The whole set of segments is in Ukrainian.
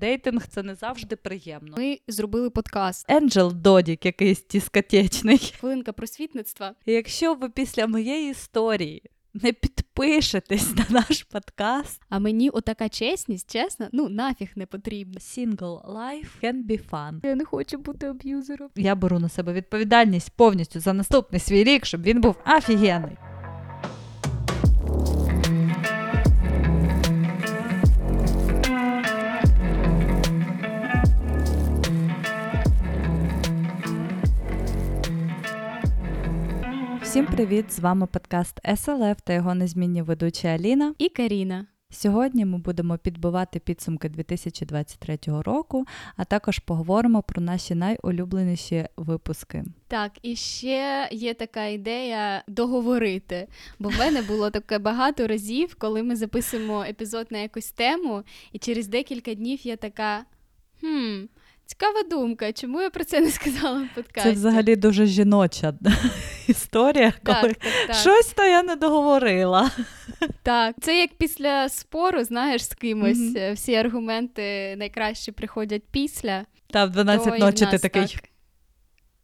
Дейтинг це не завжди приємно. Ми зробили подкаст. Енджел Додік якийсь дискотечний. Хвилинка просвітництва. І якщо ви після моєї історії не підпишетесь на наш подкаст, А мені отака чесність, чесно, ну нафіг не потрібна. Single life can be fun. Я не хочу бути аб'юзером. Я беру на себе відповідальність повністю за наступний свій рік, щоб він був офігенний. Всім привіт! З вами подкаст SLF та його незмінні ведучі Аліна. І Каріна. Сьогодні ми будемо підбивати підсумки 2023 року, а також поговоримо про наші найулюбленіші випуски. Так, і ще є така ідея договорити. Бо в мене було таке багато разів, коли ми записуємо епізод на якусь тему, і через декілька днів я така. хм, Цікава думка, чому я про це не сказала в подкасті? Це взагалі дуже жіноча історія, коли так, так. щось то я не договорила. Так, це як після спору, знаєш, з кимось. mm-hmm. Всі аргументи найкраще приходять після. Та в 12 то ночі ти такий.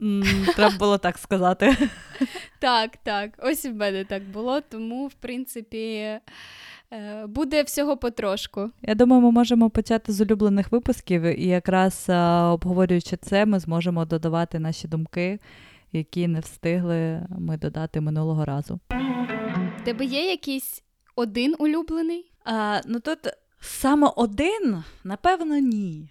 Так. «М, Треба було так сказати. так, так. Ось в мене так було, тому, в принципі, е, буде всього потрошку. Я думаю, ми можемо почати з улюблених випусків, і якраз обговорюючи це, ми зможемо додавати наші думки, які не встигли ми додати минулого разу. В тебе є якийсь один улюблений? А, ну тут саме один, напевно, ні.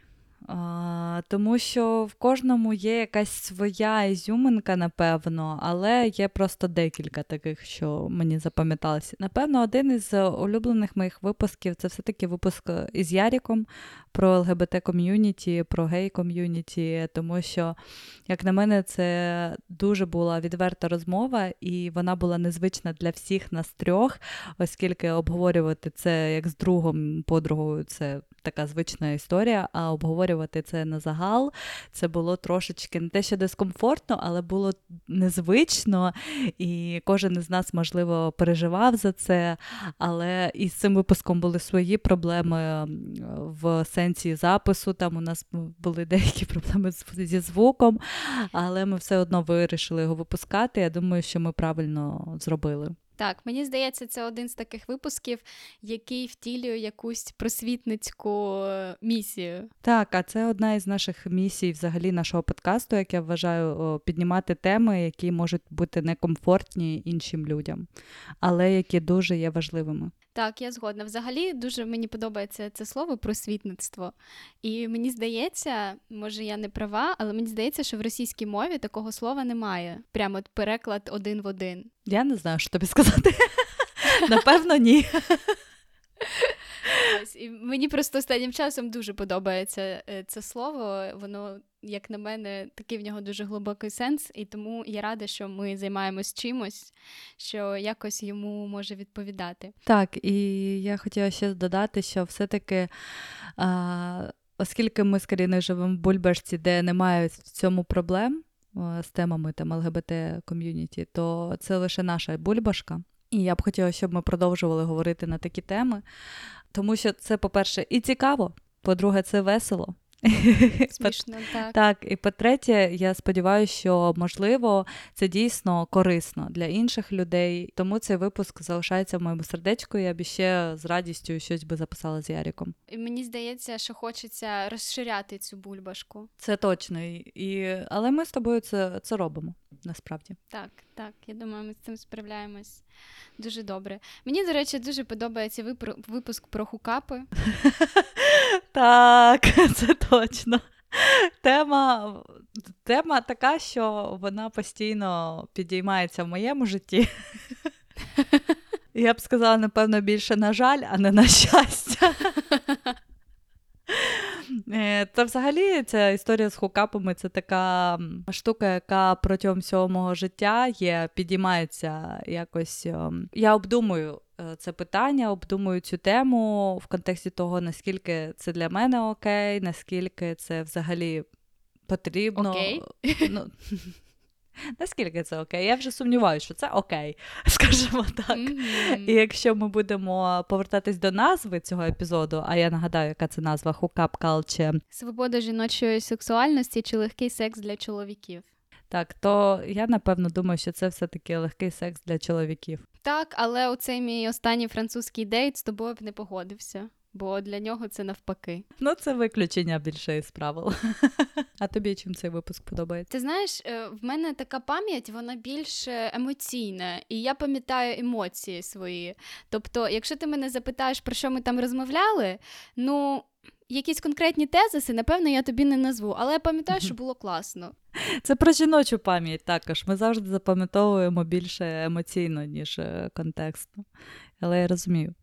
Тому що в кожному є якась своя ізюминка, напевно, але є просто декілька таких, що мені запам'яталося. Напевно, один із улюблених моїх випусків це все-таки випуск із Яріком про ЛГБТ ком'юніті, про гей ком'юніті, тому що, як на мене, це дуже була відверта розмова, і вона була незвична для всіх нас трьох, оскільки обговорювати це як з другом, подругою, це така звична історія, а обговорювати це на загал, це було трошечки не те, що дискомфортно, але було незвично, і кожен із нас, можливо, переживав за це. Але із цим випуском були свої проблеми в сенсі запису. Там у нас були деякі проблеми зі звуком, але ми все одно вирішили його випускати. Я думаю, що ми правильно зробили. Так, мені здається, це один з таких випусків, який втілює якусь просвітницьку е, місію. Так, а це одна із наших місій, взагалі, нашого подкасту, як я вважаю, піднімати теми, які можуть бути некомфортні іншим людям, але які дуже є важливими. Так, я згодна. Взагалі дуже мені подобається це слово просвітництво. І мені здається, може я не права, але мені здається, що в російській мові такого слова немає. Прямо от переклад один в один. Я не знаю, що тобі сказати. Напевно, ні. Ось, і мені просто останнім часом дуже подобається е, це слово. Воно, як на мене, такий в нього дуже глибокий сенс, і тому я рада, що ми займаємось чимось, що якось йому може відповідати. Так, і я хотіла ще додати, що все-таки, а, оскільки ми з Каріною живемо в Бульбашці, де немає в цьому проблем з темами там ЛГБТ ком'юніті, то це лише наша бульбашка. І я б хотіла, щоб ми продовжували говорити на такі теми, тому що це, по-перше, і цікаво, по-друге, це весело. Смішно, так. Так, і по-третє, я сподіваюся, що можливо це дійсно корисно для інших людей. Тому цей випуск залишається в моєму сердечку. Я б ще з радістю щось би записала з Яріком. І мені здається, що хочеться розширяти цю бульбашку. Це точно. І, але ми з тобою це, це робимо насправді. Так, так, я думаю, ми з цим справляємось дуже добре. Мені, до речі, дуже подобається випуск про хукапи. Так, це точно. Тема, тема така, що вона постійно підіймається в моєму житті. Я б сказала, напевно, більше на жаль, а не на щастя. Е, Та взагалі ця історія з хукапами це така штука, яка протягом всього мого життя є, підіймається якось. ем, Я обдумую е, це питання, обдумую цю тему в контексті того, наскільки це для мене окей, наскільки це взагалі потрібно. Окей. Ну, Наскільки це окей? Я вже сумніваюся, що це окей, скажімо так. Мгм. І якщо ми будемо повертатись до назви цього епізоду, а я нагадаю, яка це назва Hookup Culture, Свобода жіночої сексуальності чи легкий секс для чоловіків. так, то я напевно думаю, що це все-таки легкий секс для чоловіків. Так, але оцей мій останній французький дейт з тобою б не погодився, бо для нього це навпаки. Ну, це виключення більше із правил. А тобі чим цей випуск подобається? Ти знаєш, е, в мене така пам'ять, вона більш емоційна, і я пам'ятаю емоції свої. Тобто, якщо ти мене запитаєш, про що ми там розмовляли, ну. Якісь конкретні тезиси, напевно, я тобі не назву, але я пам'ятаю, що було класно. Це про жіночу пам'ять також. Ми завжди запам'ятовуємо більше емоційно, ніж е, контекстно. Але я розумію.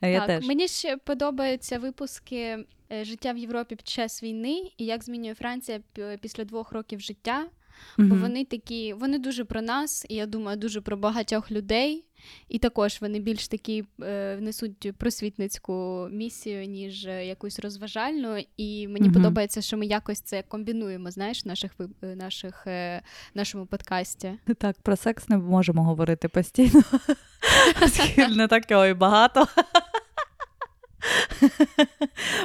Е, Я так, теж. мені ще подобаються випуски е, життя в Європі під час війни і як змінює Франція після двох років життя. Бо вони такі, вони дуже про нас, і я думаю, дуже про багатьох людей. І також вони більш такі е, несуть просвітницьку місію, ніж е, якусь розважальну. І мені Мгм. подобається, що ми якось це комбінуємо, знаєш, в наших е, наших е, нашому подкасті. Так, про секс не можемо говорити постійно. Не так його і багато.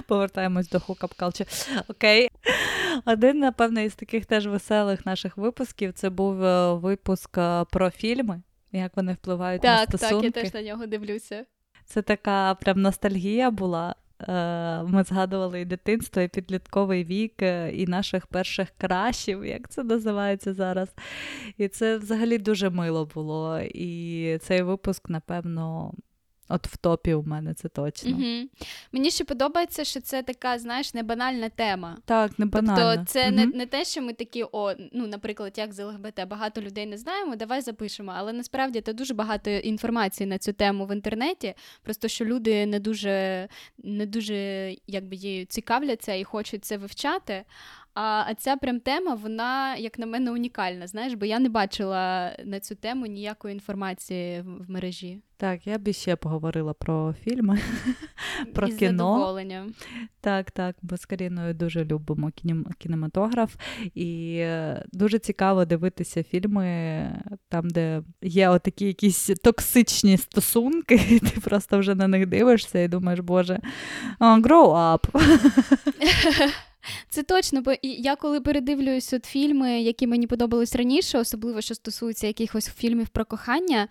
Повертаємось до Culture. Окей. Один, напевно, із таких теж веселих наших випусків це був е, випуск е, про фільми, як вони впливають Так, на так, стосунки. я теж на нього дивлюся. Це така прям ностальгія була. Е, Ми згадували і дитинство, і підлітковий вік, і наших перших крашів, як це називається зараз. І це взагалі дуже мило було. І цей випуск, напевно, от в топі у мене це точно. Угу. Мені ще подобається, що це така, знаєш, не банальна тема. Так, не банально. Тобто це не, не те, що ми такі, о, ну, наприклад, як з ЛГБТ багато людей не знаємо, давай запишемо. Але насправді це дуже багато інформації на цю тему в інтернеті. Просто що люди не дуже, не дуже якби її цікавляться і хочуть це вивчати. А, а ця прям тема, вона, як на мене, унікальна. Знаєш, бо я не бачила на цю тему ніякої інформації в, мережі. Так, я б іще поговорила про фільми, про Із кіно. задоволенням. Так, так, ми з Каріною дуже любимо кінем- кінематограф, і е, дуже цікаво дивитися фільми там, де є отакі якісь токсичні стосунки, і ти просто вже на них дивишся і думаєш, боже, grow up. Це точно, бо я коли передивлююсь от фільми, які мені подобались раніше, особливо що стосується якихось фільмів про кохання.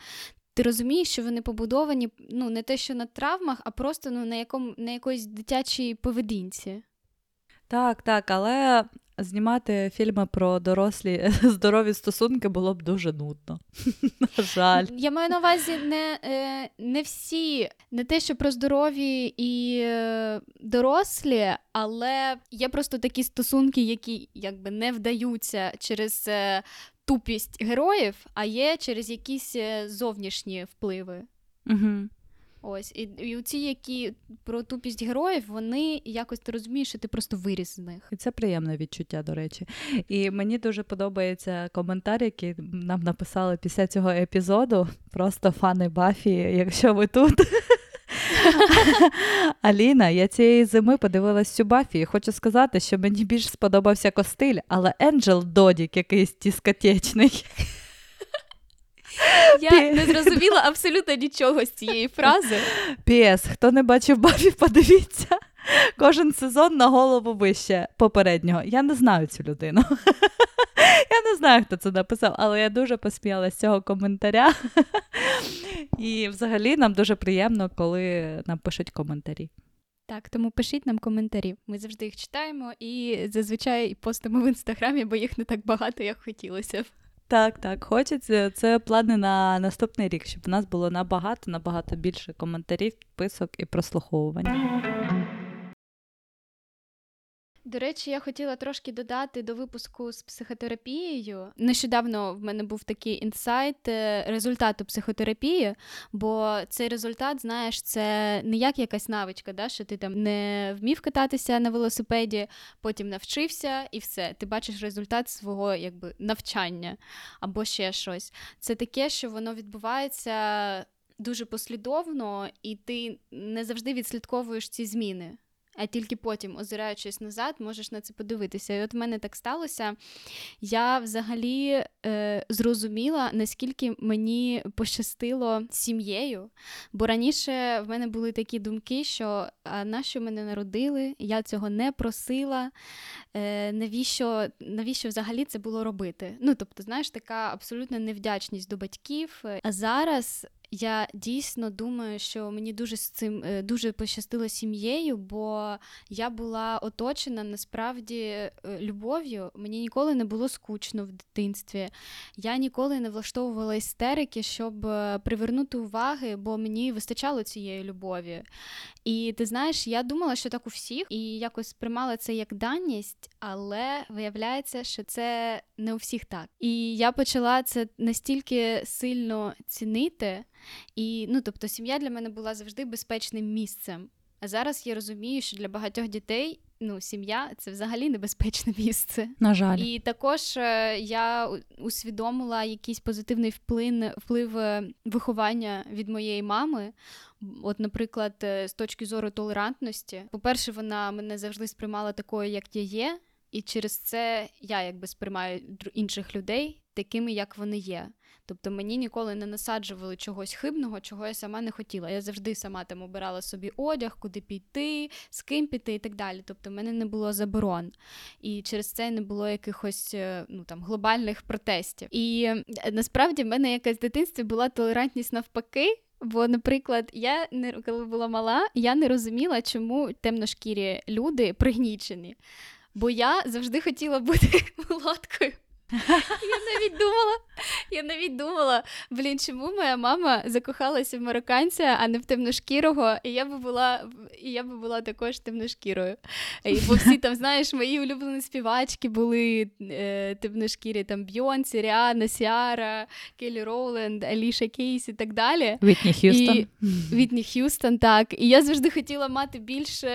Ти розумієш, що вони побудовані ну не те, що на травмах, а просто ну на якому на якоїсь дитячій поведінці. Так, так, але знімати фільми про дорослі здорові стосунки було б дуже нудно. На жаль. Я маю на увазі не, е, не всі, не те, що про здорові і е, дорослі, але є просто такі стосунки, які якби не вдаються через е, тупість героїв, а є через якісь зовнішні впливи. Угу. Ось, і, і ці, які про тупість героїв, вони якось ти розумієш, що ти просто виріс з них. І це приємне відчуття, до речі. І мені дуже подобається коментар, який нам написали після цього епізоду. Просто фани Бафі, якщо ви тут. Аліна, я цієї зими подивилась цю Бафі і хочу сказати, що мені більш сподобався костиль, але Енджел Додік якийсь дискотечний. Я не зрозуміла абсолютно нічого з цієї фрази. Піс, хто не бачив Бафі, подивіться. Кожен сезон на голову вище попереднього. Я не знаю цю людину. Я не знаю, хто це написав, але я дуже посміялася з цього коментаря. І взагалі нам дуже приємно, коли нам пишуть коментарі. Так, тому пишіть нам коментарі. Ми завжди їх читаємо і зазвичай постимо в інстаграмі, бо їх не так багато, як хотілося б. Так, так, хочеться. Це плани на наступний рік, щоб у нас було набагато, набагато більше коментарів, підписок і прослуховувань. До речі, я хотіла трошки додати до випуску з психотерапією. Нещодавно в мене був такий інсайт е, результату психотерапії, бо цей результат, знаєш, це не як якась навичка, да, що ти там не вмів кататися на велосипеді, потім навчився і все. Ти бачиш результат свого якби навчання або ще щось. Це таке, що воно відбувається дуже послідовно, і ти не завжди відслідковуєш ці зміни. А тільки потім, озираючись назад, можеш на це подивитися. І от в мене так сталося. Я взагалі е, зрозуміла, наскільки мені пощастило сім'єю. Бо раніше в мене були такі думки, що а нащо мене народили, я цього не просила. Е, навіщо, навіщо взагалі це було робити? Ну, тобто, знаєш, така абсолютна невдячність до батьків. А зараз я дійсно думаю, що мені дуже з цим е, дуже пощастило сім'єю, бо я була оточена насправді е, любов'ю. Мені ніколи не було скучно в дитинстві. Я ніколи не влаштовувала істерики, щоб е, привернути уваги, бо мені вистачало цієї любові. І ти знаєш, я думала, що так у всіх, і якось сприймала це як даність, але виявляється, що це не у всіх так. І я почала це настільки сильно цінити. І ну, тобто, сім'я для мене була завжди безпечним місцем. А зараз я розумію, що для багатьох дітей ну, сім'я це взагалі небезпечне місце. На жаль. І також е, я усвідомила якийсь позитивний вплин, вплив е, виховання від моєї мами. От, наприклад, е, з точки зору толерантності, по-перше, вона мене завжди сприймала такою, як я є, і через це я якби сприймаю інших людей такими, як вони є. Тобто мені ніколи не насаджували чогось хибного, чого я сама не хотіла. Я завжди сама там обирала собі одяг, куди піти, з ким піти і так далі. Тобто в мене не було заборон. І через це не було якихось е, ну, там, глобальних протестів. І е, насправді в мене якась в дитинстві була толерантність навпаки. Бо, наприклад, я не коли була мала, я не розуміла, чому темношкірі люди пригнічені. Бо я завжди хотіла бути мулаткою. Я навіть думала, я навіть думала, блін, чому моя мама закохалася в марокканця, а не в темношкірого, і я би була і я би була також темношкірою. І, Бо всі там, знаєш, мої улюблені співачки були е, темношкірі, там Бьонсі, Ріана, Сіара, Келі Роуленд, Аліша Кейс і так далі. Вітні Х'юстон. І, Вітні Х'юстон, так. І я завжди хотіла мати більше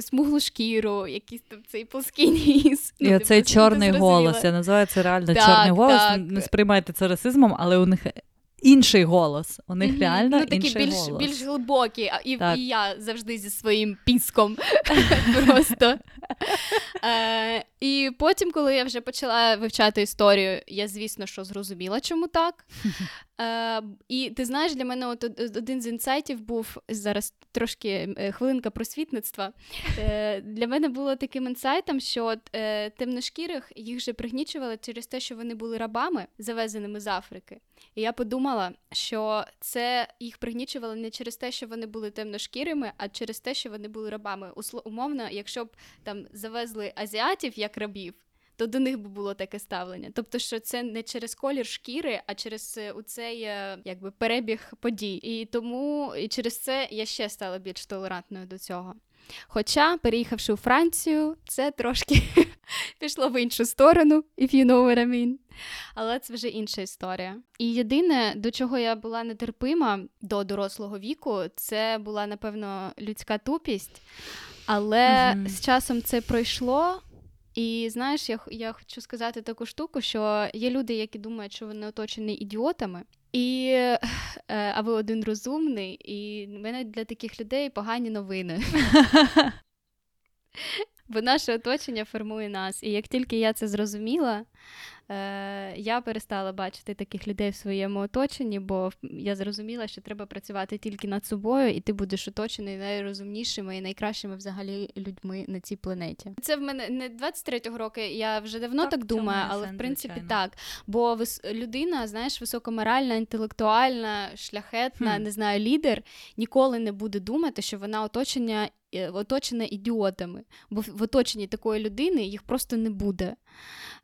смуглу шкіру, якийсь там цей плоский ніс. І ну, оцей чорний голос. Я називаю це реально так, чорний голос. Так. Не сприймайте це расизмом, але у них інший голос. У них mm-hmm. реально ну, такі інший більш, голос. більш глибокі, і, і я завжди зі своїм піском просто. Е, І потім, коли я вже почала вивчати історію, я, звісно, що зрозуміла, чому так. Е, І ти знаєш, для мене от один з інсайтів був зараз трошки е, хвилинка просвітництва. Е, Для мене було таким інсайтом, що от, е, темношкірих їх же пригнічували через те, що вони були рабами, завезеними з Африки. І я подумала, що це їх пригнічувало не через те, що вони були темношкірими, а через те, що вони були рабами. Умовно, якщо б там завезли азіатів як рабів. То до них би було таке ставлення. Тобто, що це не через колір шкіри, а через е, цей е, якби перебіг подій. І тому і через це я ще стала більш толерантною до цього. Хоча, переїхавши у Францію, це трошки пішло в іншу сторону, if you know what I mean. Але це вже інша історія. І єдине, до чого я була нетерпима до дорослого віку, це була, напевно, людська тупість. Але mm-hmm. з часом це пройшло. І знаєш, я я хочу сказати таку штуку, що є люди, які думають, що вони оточені ідіотами, і е, а ви один розумний, і в мене для таких людей погані новини. Бо наше оточення формує нас. І як тільки я це зрозуміла, е, я перестала бачити таких людей в своєму оточенні, бо я зрозуміла, що треба працювати тільки над собою, і ти будеш оточений найрозумнішими і найкращими взагалі людьми на цій планеті. Це в мене не 23-го року, я вже давно так, так думаю, але в принципі звичайно. так. Бо вис- людина, знаєш, високоморальна, інтелектуальна, шляхетна, хм. не знаю, лідер ніколи не буде думати, що вона оточення. Е, оточена ідіотами, бо в оточенні такої людини їх просто не буде.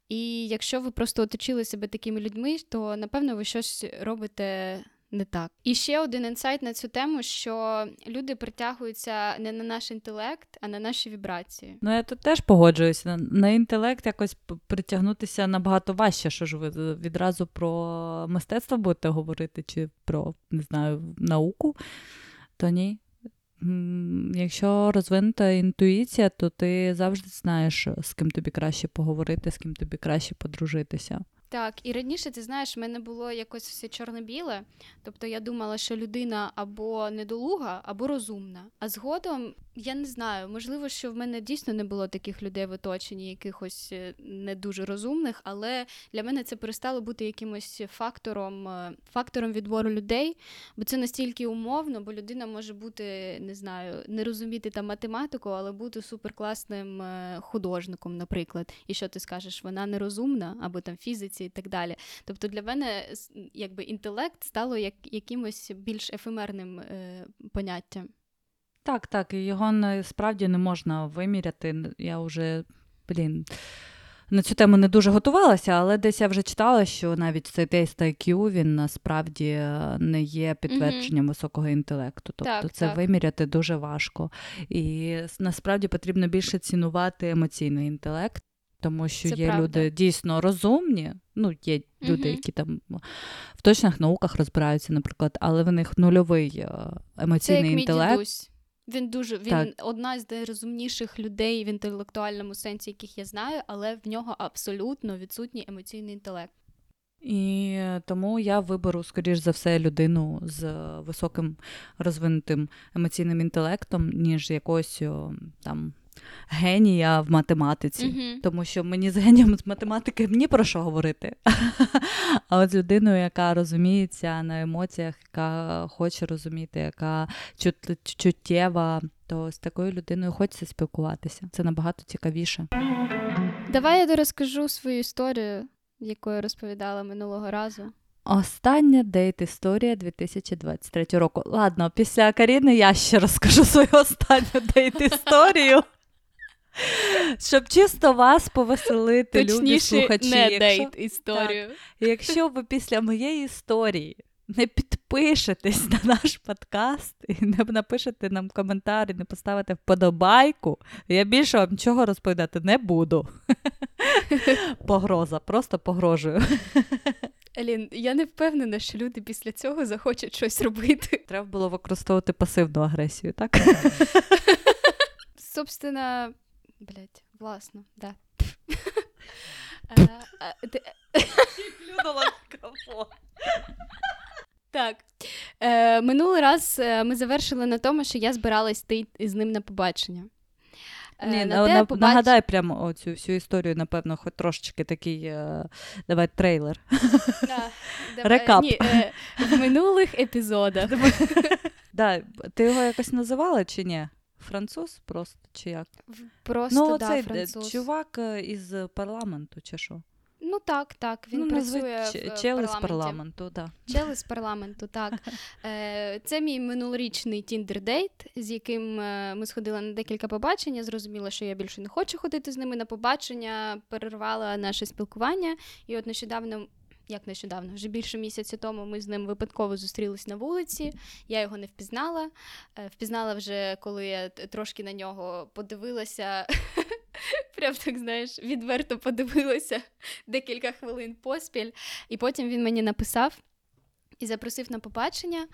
І якщо ви просто оточили себе такими людьми, то напевно ви щось робите не так. І ще один інсайт на цю тему: що люди притягуються не на наш інтелект, а на наші вібрації. Ну я тут теж погоджуюся. На інтелект якось притягнутися набагато важче. Що ж ви відразу про мистецтво будете говорити, чи про не знаю науку, то ні. Якщо розвинута інтуїція, то ти завжди знаєш, з ким тобі краще поговорити, з ким тобі краще подружитися. Так, і раніше ти знаєш, в мене було якось все чорно-біле. Тобто я думала, що людина або недолуга, або розумна. А згодом Я не знаю, можливо, що в мене дійсно не було таких людей в оточенні, якихось е, не дуже розумних, але для мене це перестало бути якимось фактором, е, фактором відбору людей, бо це настільки умовно, бо людина може бути, не знаю, не розуміти там математику, але бути суперкласним е, художником, наприклад. І що ти скажеш, вона нерозумна або там фізиці і так далі. Тобто для мене якби інтелект стало як якимось більш ефемерним е, поняттям. Так, так, і його насправді не можна виміряти. Я вже, блін, на цю тему не дуже готувалася, але десь я вже читала, що навіть цей тест IQ, він насправді е, не є підтвердженням mm-hmm. високого інтелекту. Тобто так, це так. виміряти дуже важко. І насправді потрібно більше цінувати емоційний інтелект. Тому що це є правда. люди дійсно розумні, ну є люди, які там в точних науках розбираються, наприклад, але в них нульовий емоційний це як інтелект. Мій дідусь. Він дуже він так. одна з найрозумніших людей в інтелектуальному сенсі, яких я знаю, але в нього абсолютно відсутній емоційний інтелект. І тому я виберу, скоріш за все, людину з високим розвинутим емоційним інтелектом, ніж якогось там генія в математиці. Mm-hmm. Тому що мені з генієм з математики ні про що говорити. А от з людиною, яка розуміється на емоціях, яка хоче розуміти, яка чуттєва, то з такою людиною хочеться спілкуватися. Це набагато цікавіше. Давай я розкажу свою історію, яку я розповідала минулого разу. Остання дейт історія 2023 року. Ладно, після Каріни я ще розкажу свою останню дейт історію. Щоб чисто вас повеселити, любі слухачі. не якщо... дейт історію. Так. Якщо ви після моєї історії не підпишетесь на наш подкаст і не напишете нам коментар і не поставите вподобайку, я більше вам нічого розповідати не буду. Погроза, просто погрожую. Елін, я не впевнена, що люди після цього захочуть щось робити. Треба було використовувати пасивну агресію, так? Собственно, блять, власно, да. Так. Е, Минулий раз ми завершили на тому, що я збиралась йти з ним на побачення. Ні, на, на, побач... Нагадай прямо оцю всю історію, напевно, хоч трошечки такий е, давай трейлер. Да, Рекап. Ні, е, в минулих епізодах. да, Ти його якось називала чи ні? Француз просто чи як? Просто, ну, да, цей француз. чувак із парламенту, чи що? Ну так, так. Він ну, працює назви... в Чел парламенті. з парламенту, да. Чел з парламенту, так. Е, Це мій минулорічний Tinder-date, з яким е, ми сходили на декілька побачень. Я зрозуміла, що я більше не хочу ходити з ними на побачення, перервала наше спілкування. І от нещодавно. Як нещодавно, вже більше місяця тому ми з ним випадково зустрілись на вулиці. Я його не впізнала. Е, Впізнала вже, коли я трошки на нього подивилася. Прям так, знаєш, відверто подивилася декілька хвилин поспіль. І потім він мені написав і запросив на побачення.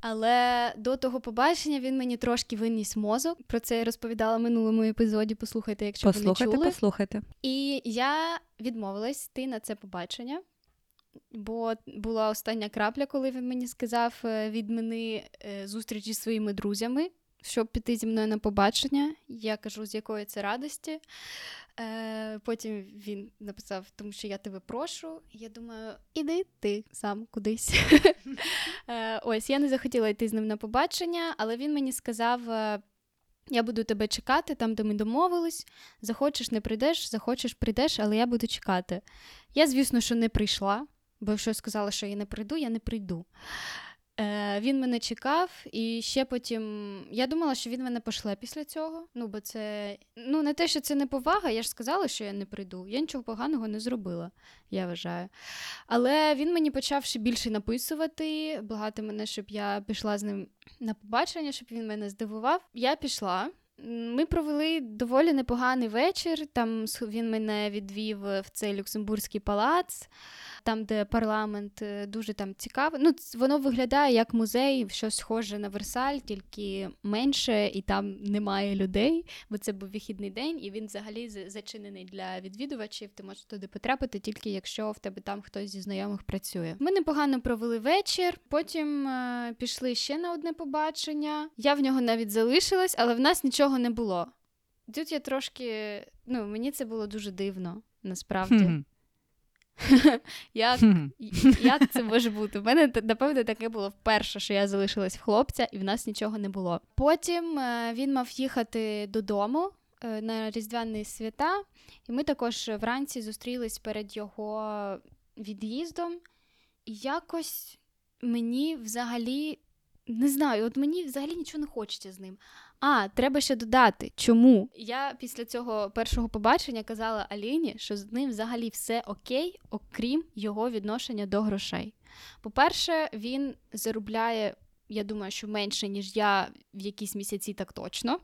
Але до того побачення він мені трошки виніс мозок. Про це я розповідала в минулому епізоді. Послухайте, якщо послухайте, ви не чули. Послухайте. І я відмовилась йти на це побачення. Бо була остання крапля, коли він мені сказав відмени зустріч зі своїми друзями, щоб піти зі мною на побачення. Я кажу, з якої це радості. Е, Потім він написав, тому що я тебе прошу. Я думаю, іди ти сам кудись. е, Ось я не захотіла йти з ним на побачення, але він мені сказав. Я буду тебе чекати там, де ми домовились. Захочеш, не прийдеш, захочеш, прийдеш, але я буду чекати. Я, звісно, що не прийшла, бо якщо я сказала, що я не прийду, я не прийду. Е, Він мене чекав, і ще потім я думала, що він мене пошле після цього. Ну, бо це ну не те, що це не повага, я ж сказала, що я не прийду. Я нічого поганого не зробила, я вважаю. Але він мені почав ще більше написувати, благати мене, щоб я пішла з ним на побачення, щоб він мене здивував. Я пішла. Ми провели доволі непоганий вечір. Там він мене відвів в цей Люксембурзький палац там, де парламент е, дуже там цікавий. Ну, воно виглядає як музей, щось схоже на Версаль, тільки менше, і там немає людей, бо це був вихідний день, і він взагалі зачинений для відвідувачів. Ти можеш туди потрапити, тільки якщо в тебе там хтось зі знайомих працює. Ми непогано провели вечір, потім е- пішли ще на одне побачення. Я в нього навіть залишилась, але в нас нічого не було. Тут я трошки, ну мені це було дуже дивно, насправді. Як як це може бути? У мене напевно таке було вперше, що я залишилась в хлопця, і в нас нічого не було. Потім е, він мав їхати додому е, на різдвяні свята, і ми також вранці зустрілись перед його від'їздом. І якось мені взагалі не знаю, от мені взагалі нічого не хочеться з ним. А, треба ще додати. Чому? Я після цього першого побачення казала Аліні, що з ним взагалі все окей, окрім його відношення до грошей. По-перше, він заробляє, я думаю, що менше, ніж я в якісь місяці, так точно.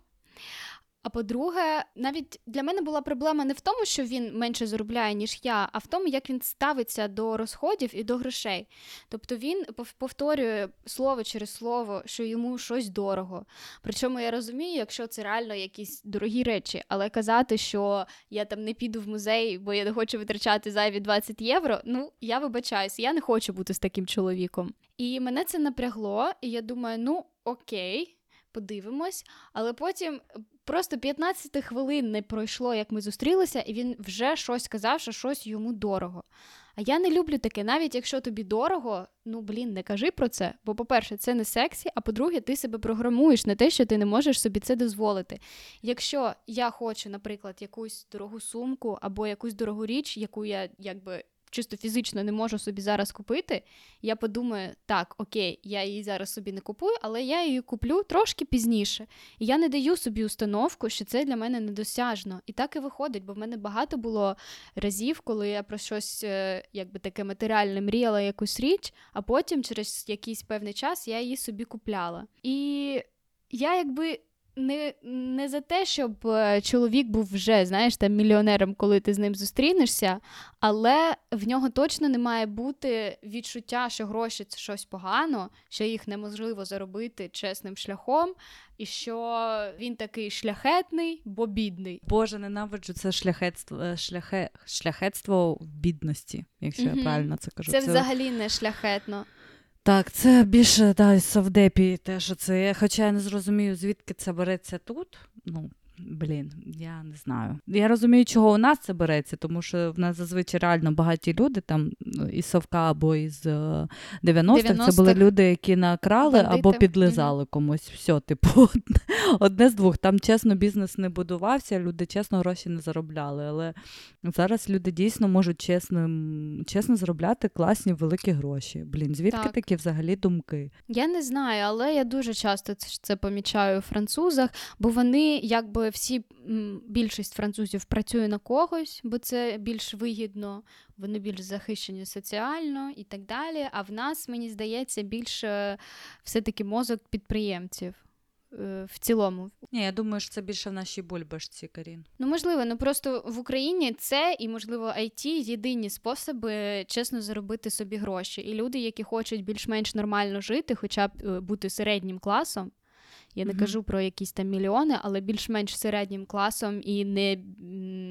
А по-друге, навіть для мене була проблема не в тому, що він менше заробляє, ніж я, а в тому, як він ставиться до розходів і до грошей. Тобто він повторює слово через слово, що йому щось дорого. Причому я розумію, якщо це реально якісь дорогі речі, але казати, що я там не піду в музей, бо я не хочу витрачати зайві 20 євро. Ну я вибачаюся, я не хочу бути з таким чоловіком. І мене це напрягло, і я думаю, ну окей. Подивимось, але потім Просто 15 хвилин не пройшло, як ми зустрілися, і він вже щось сказав, що щось йому дорого. А я не люблю таке, навіть якщо тобі дорого, ну блін, не кажи про це. Бо, по-перше, це не сексі, а по-друге, ти себе програмуєш на те, що ти не можеш собі це дозволити. Якщо я хочу, наприклад, якусь дорогу сумку або якусь дорогу річ, яку я якби чисто фізично не можу собі зараз купити, я подумаю, так, окей, я її зараз собі не купую, але я її куплю трошки пізніше. І я не даю собі установку, що це для мене недосяжно. І так і виходить, бо в мене багато було разів, коли я про щось е, якби таке матеріальне мріяла якусь річ, а потім через якийсь певний час я її собі купляла. І я якби не не за те, щоб е, чоловік був вже, знаєш, там мільйонером, коли ти з ним зустрінешся, але в нього точно не має бути відчуття, що гроші це щось погано, що їх неможливо заробити чесним шляхом, і що він такий шляхетний, бо бідний. Боже, ненавиджу це шляхетство е, шляхе, шляхетство в бідності, якщо mm я правильно це кажу. Це, це взагалі не шляхетно. Так, це більше да, совдепі, те, що це. Хоча я не зрозумію, звідки це береться тут. Ну, Блін, я не знаю. Я розумію, чого у нас це береться, тому що в нас зазвичай реально багаті люди, там ну, із Совка або із 90-х, е, 90-х. це були люди, які накрали Бандити. або підлизали mm-hmm. комусь. Все, типу, одне з двох. Там чесно бізнес не будувався, люди чесно гроші не заробляли. Але зараз люди дійсно можуть чесно чесно заробляти класні великі гроші. Блін, звідки так. такі взагалі думки? Я не знаю, але я дуже часто це помічаю у французах, бо вони якби всі більшість французів працює на когось, бо це більш вигідно, вони більш захищені соціально і так далі. А в нас, мені здається, більше все-таки мозок підприємців. Е, в цілому. Ні, я думаю, що це більше в нашій бульбашці, Карін. Ну, можливо, ну просто в Україні це і, можливо, IT єдині способи чесно заробити собі гроші. І люди, які хочуть більш-менш нормально жити, хоча б е, бути середнім класом, я не mm-hmm. кажу про якісь там мільйони, але більш-менш середнім класом і не,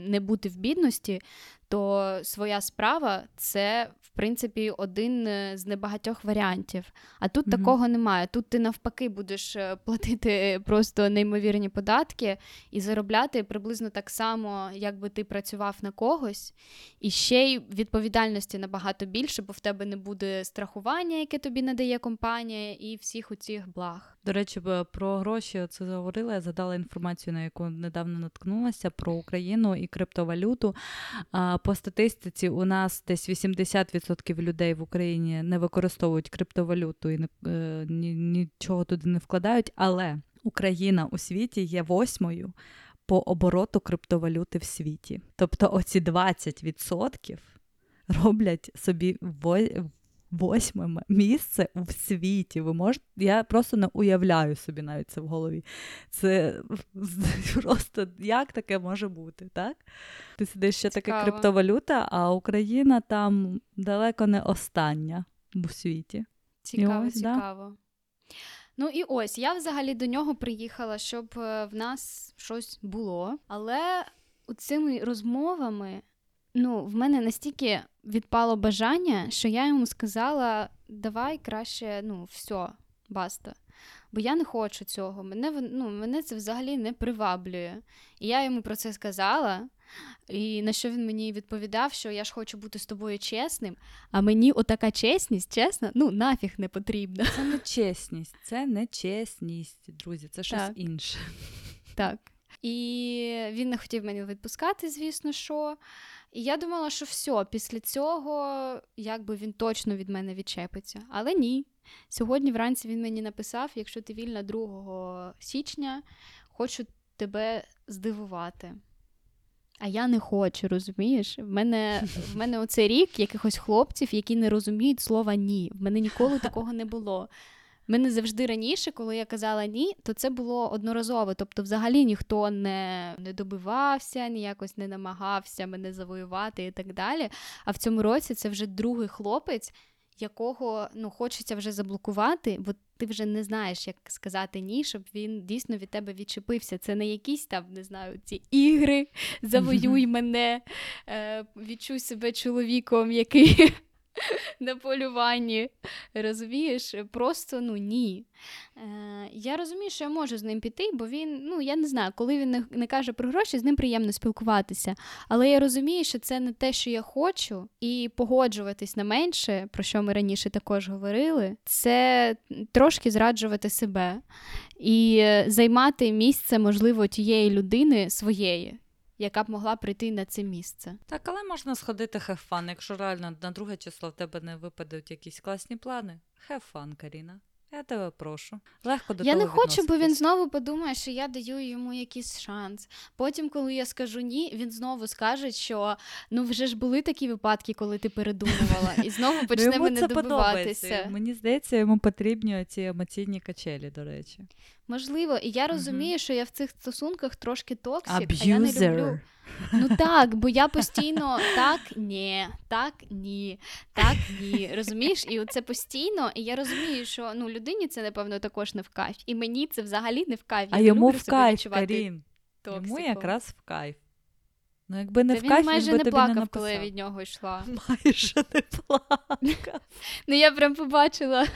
не бути в бідності, то своя справа це, в принципі, один е, з небагатьох варіантів. А тут mm-hmm. такого немає. Тут ти навпаки будеш е, платити просто неймовірні податки і заробляти приблизно так само, як би ти працював на когось, і ще й відповідальності набагато більше, бо в тебе не буде страхування, яке тобі надає компанія, і всіх у цих благ. До речі, про гроші це говорила. Я задала інформацію, на яку недавно наткнулася про Україну і криптовалюту. По статистиці у нас десь 80% людей в Україні не використовують криптовалюту і е, нічого туди не вкладають, але Україна у світі є восьмою по обороту криптовалюти в світі. Тобто оці 20% роблять собі Восьме місце у світі. Ви можете, я просто не уявляю собі навіть це в голові. Це просто як таке може бути, так? Ти сидиш ще таке криптовалюта, а Україна там далеко не остання у світі. Цікаво, ось, да. цікаво. Ну і ось я взагалі до нього приїхала, щоб е, в нас щось було. Але цими розмовами ну, в мене настільки відпало бажання, що я йому сказала: давай краще, ну, все, баста. Бо я не хочу цього. Мене, ну, мене це взагалі не приваблює. І я йому про це сказала. І на що він мені відповідав, що я ж хочу бути з тобою чесним, а мені отака чесність, чесно, ну нафіг не потрібна. Це не чесність, це не чесність, друзі, це щось Так. інше. Так. І він не хотів мені відпускати, звісно, що. І я думала, що все, після цього якби він точно від мене відчепиться. Але ні. Сьогодні вранці він мені написав: якщо ти вільна 2 січня, хочу тебе здивувати. А я не хочу, розумієш? В мене, в мене оцей рік якихось хлопців, які не розуміють слова ні. В мене ніколи такого не було. Мене завжди раніше, коли я казала ні, то це було одноразово. Тобто, взагалі ніхто не, не добивався, ніякось не намагався мене завоювати і так далі. А в цьому році це вже другий хлопець, якого ну, хочеться вже заблокувати, бо ти вже не знаєш, як сказати ні, щоб він дійсно від тебе відчепився. Це не якісь там, не знаю, ці ігри, завоюй мене, е, відчуй себе чоловіком, який на полюванні. Розумієш? Просто ну ні. Е, я розумію, що я можу з ним піти, бо він, ну я не знаю, коли він не, не каже про гроші, з ним приємно спілкуватися. Але я розумію, що це не те, що я хочу, і погоджуватись на менше, про що ми раніше також говорили, це трошки зраджувати себе і е, займати місце, можливо, тієї людини своєї. Яка б могла прийти на це місце. Так, але можна сходити have fun, якщо реально на друге число в тебе не випадуть якісь класні плани. Have fun, Каріна. Я тебе прошу. Легко до я того не хочу, бо він знову подумає, що я даю йому якийсь шанс. Потім, коли я скажу ні, він знову скаже, що ну вже ж були такі випадки, коли ти передумувала, і знову Ну, почне мене добиватися. Мені здається, йому потрібні ці емоційні качелі, до речі. Можливо, і я розумію, що я в цих стосунках трошки токсик, а я не люблю. Ну так, бо я постійно так, ні, так, ні, так, ні. Розумієш? І це постійно, і я розумію, що ну людині це напевно також не в кайф. І мені це взагалі не в кайф. А Я а йому в кайф, Карін. Йому якраз в кайф. Ну, якби не Та в він майже він би не тобі плакав, не коли я від нього йшла. Майже не плакав. Ну я прям побачила.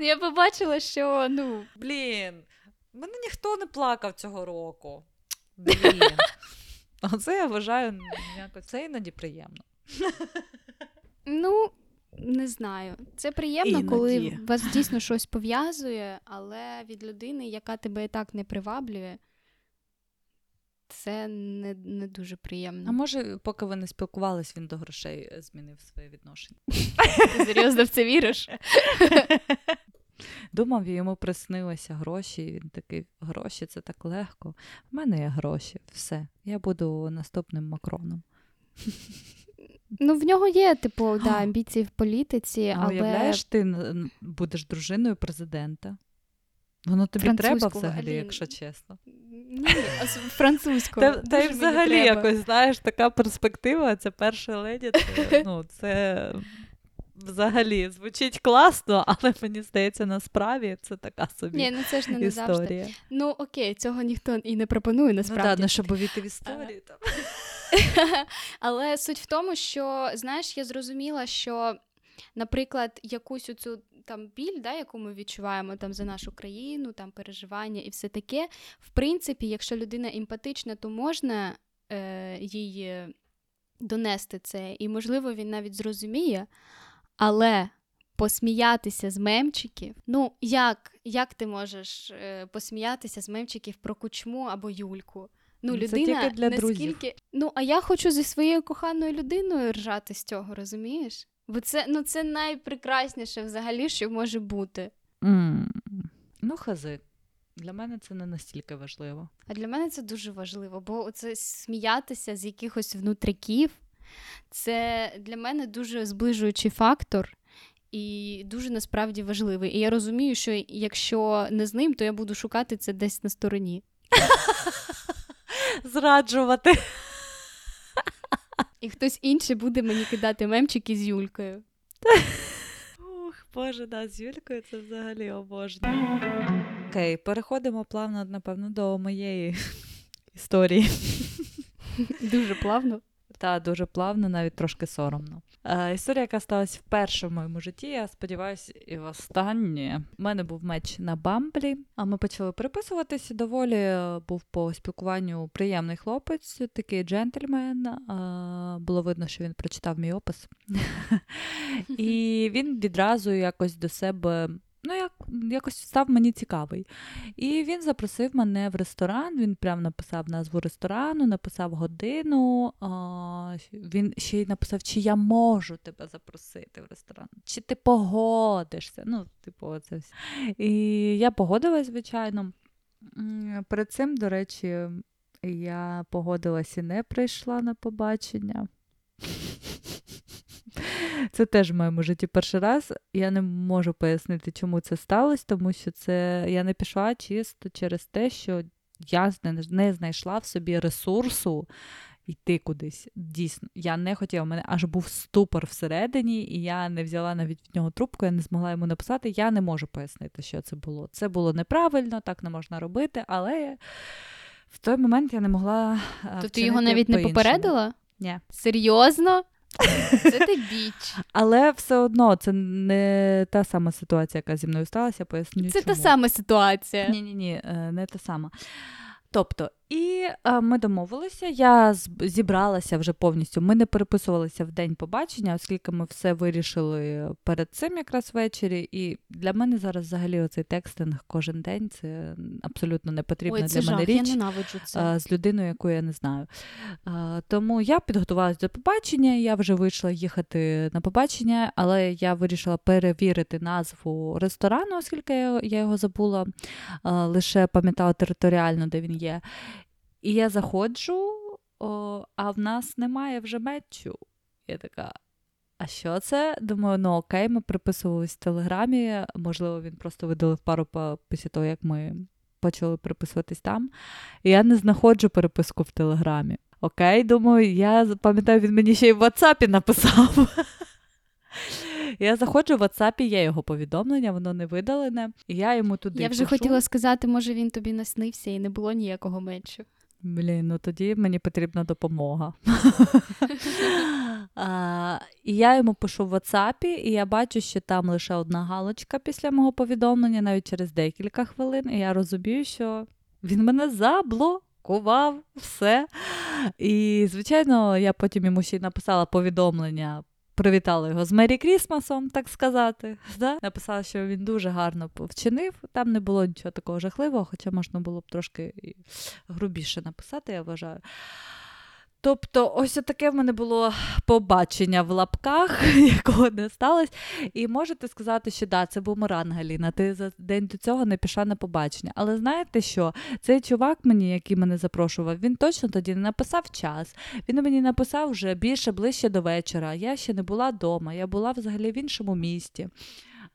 Ну, Я побачила, що ну Блін, мене ніхто не плакав цього року. Блін. Оце я вважаю якось це іноді приємно. ну. Не знаю. Це приємно, коли Іноді. вас дійсно щось пов'язує, але від людини, яка тебе і так не приваблює, це не, не дуже приємно. А може, поки ви не спілкувались, він до грошей е, змінив своє відношення. Ти серйозно в це віриш? Думав, йому приснилися гроші. і Він такий, гроші це так легко. У мене є гроші, все. Я буду наступним Макроном. Ну, в нього є, типу, да, амбіції в політиці, А але уявляєш, ти будеш дружиною президента? Воно тобі треба взагалі, Алін. якщо чесно. ні, французького. Та, та й взагалі якось, знаєш, така перспектива, це перша леді, це, ну, це взагалі звучить класно, але мені здається, насправді це така собі Ні, ну це ж не історія. Ну окей, цього ніхто і не пропонує Ну насправді. так, ну, щоб увійти в історію. Там. Але суть в тому, що знаєш, я зрозуміла, що, наприклад, якусь оцю там біль, да, яку ми відчуваємо там за нашу країну, там переживання і все таке. В принципі, якщо людина емпатична, то можна е, їй донести це, і можливо він навіть зрозуміє, але. Посміятися з мемчиків. Ну, як, як ти можеш е, посміятися з мемчиків про кучму або Юльку? Ну, Ну, це тільки для друзів. Ну, а я хочу зі своєю коханою людиною ржати з цього, розумієш? Бо це, ну, це найпрекрасніше взагалі, що може бути. М, Ну, хази. Для мене це не настільки важливо. А для мене це дуже важливо, бо це сміятися з якихось внутриків, це для мене дуже зближуючий фактор. і дуже насправді важливий. І я розумію, що якщо не з ним, то я буду шукати це десь на стороні. Зраджувати. І хтось інший буде мені кидати мемчики з Юлькою. Ух, Боже, да, з Юлькою це взагалі обожнюю. Окей, переходимо плавно, напевно, до моєї історії. Дуже плавно. Та дуже плавно, навіть трошки соромно. Е, історія, яка сталася вперше в моєму житті, я сподіваюся, і в останнє. У мене був меч на бамблі, а ми почали переписуватися. Доволі е, був по спілкуванню приємний хлопець, такий джентльмен. Е, було видно, що він прочитав мій опис. І він відразу якось до себе. Ну, як якось став мені цікавий. І він запросив мене в ресторан. Він прям написав назву ресторану, написав годину. Він ще й написав, чи я можу тебе запросити в ресторан, чи ти погодишся. Ну, типу, це все. І я погодилась, звичайно. Перед цим, до речі, я погодилась і не прийшла на побачення. Це теж в моєму житті перший раз. Я не можу пояснити, чому це сталося, тому що це я не пішла чисто через те, що я не- знайшла в собі ресурсу йти кудись. Дійсно, я не хотіла. У мене аж був ступор всередині, і я не взяла навіть від нього трубку, я не змогла йому написати. Я не можу пояснити, що це було. Це було неправильно, так не можна робити, але в той момент я не могла. То ти його навіть не попередила? Ні. Серйозно? Це ти біч. Але все одно це не та сама ситуація, яка зі мною сталася. Поясню. Це та сама ситуація. Ні, ні, ні, не та сама. Тобто, і е, ми домовилися, я зібралася вже повністю. Ми не переписувалися в день побачення, оскільки ми все вирішили перед цим якраз ввечері. І для мене зараз взагалі оцей текстинг кожен день це абсолютно не потрібна Ой, це для мене жах, я річ. ненавиджу це. е, з людиною, яку я не знаю. Е, Тому я підготувалася до побачення, я вже вийшла їхати на побачення, але я вирішила перевірити назву ресторану, оскільки я я його забула, е, лише пам'ятала територіально, де він є. І я заходжу, о, а в нас немає вже мечу. Я така. А що це? Думаю, ну окей, ми приписувались в телеграмі. Можливо, він просто видалив пару по- після того, як ми почали переписуватись там. І я не знаходжу переписку в Телеграмі. Окей, думаю, я пам'ятаю, він мені ще й в WhatsApp написав. Я заходжу в WhatsApp, є його повідомлення, воно не видалене. І я йому туди. Я вже пишу. хотіла сказати, може він тобі наснився і не було ніякого мечу. Блін, ну тоді мені потрібна допомога. а, і я йому пишу в WhatsApp, і я бачу, що там лише одна галочка після мого повідомлення, навіть через декілька хвилин. І я розумію, що він мене заблокував все. І, звичайно, я потім йому ще й написала повідомлення. Привітала його з Мері Крісмасом, так сказати. Да? Написала, що він дуже гарно вчинив. Там не було нічого такого жахливого, хоча можна було б трошки грубіше написати, я вважаю. Тобто, ось таке в мене було побачення в лапках, якого не сталося. І можете сказати, що да, це бумеранг, Галіна, ти за день до цього не пішла на побачення. Але знаєте що? Цей чувак мені, який мене запрошував, він точно тоді не написав час. Він мені написав вже більше ближче до вечора. Я ще не була вдома, я була взагалі в іншому місті.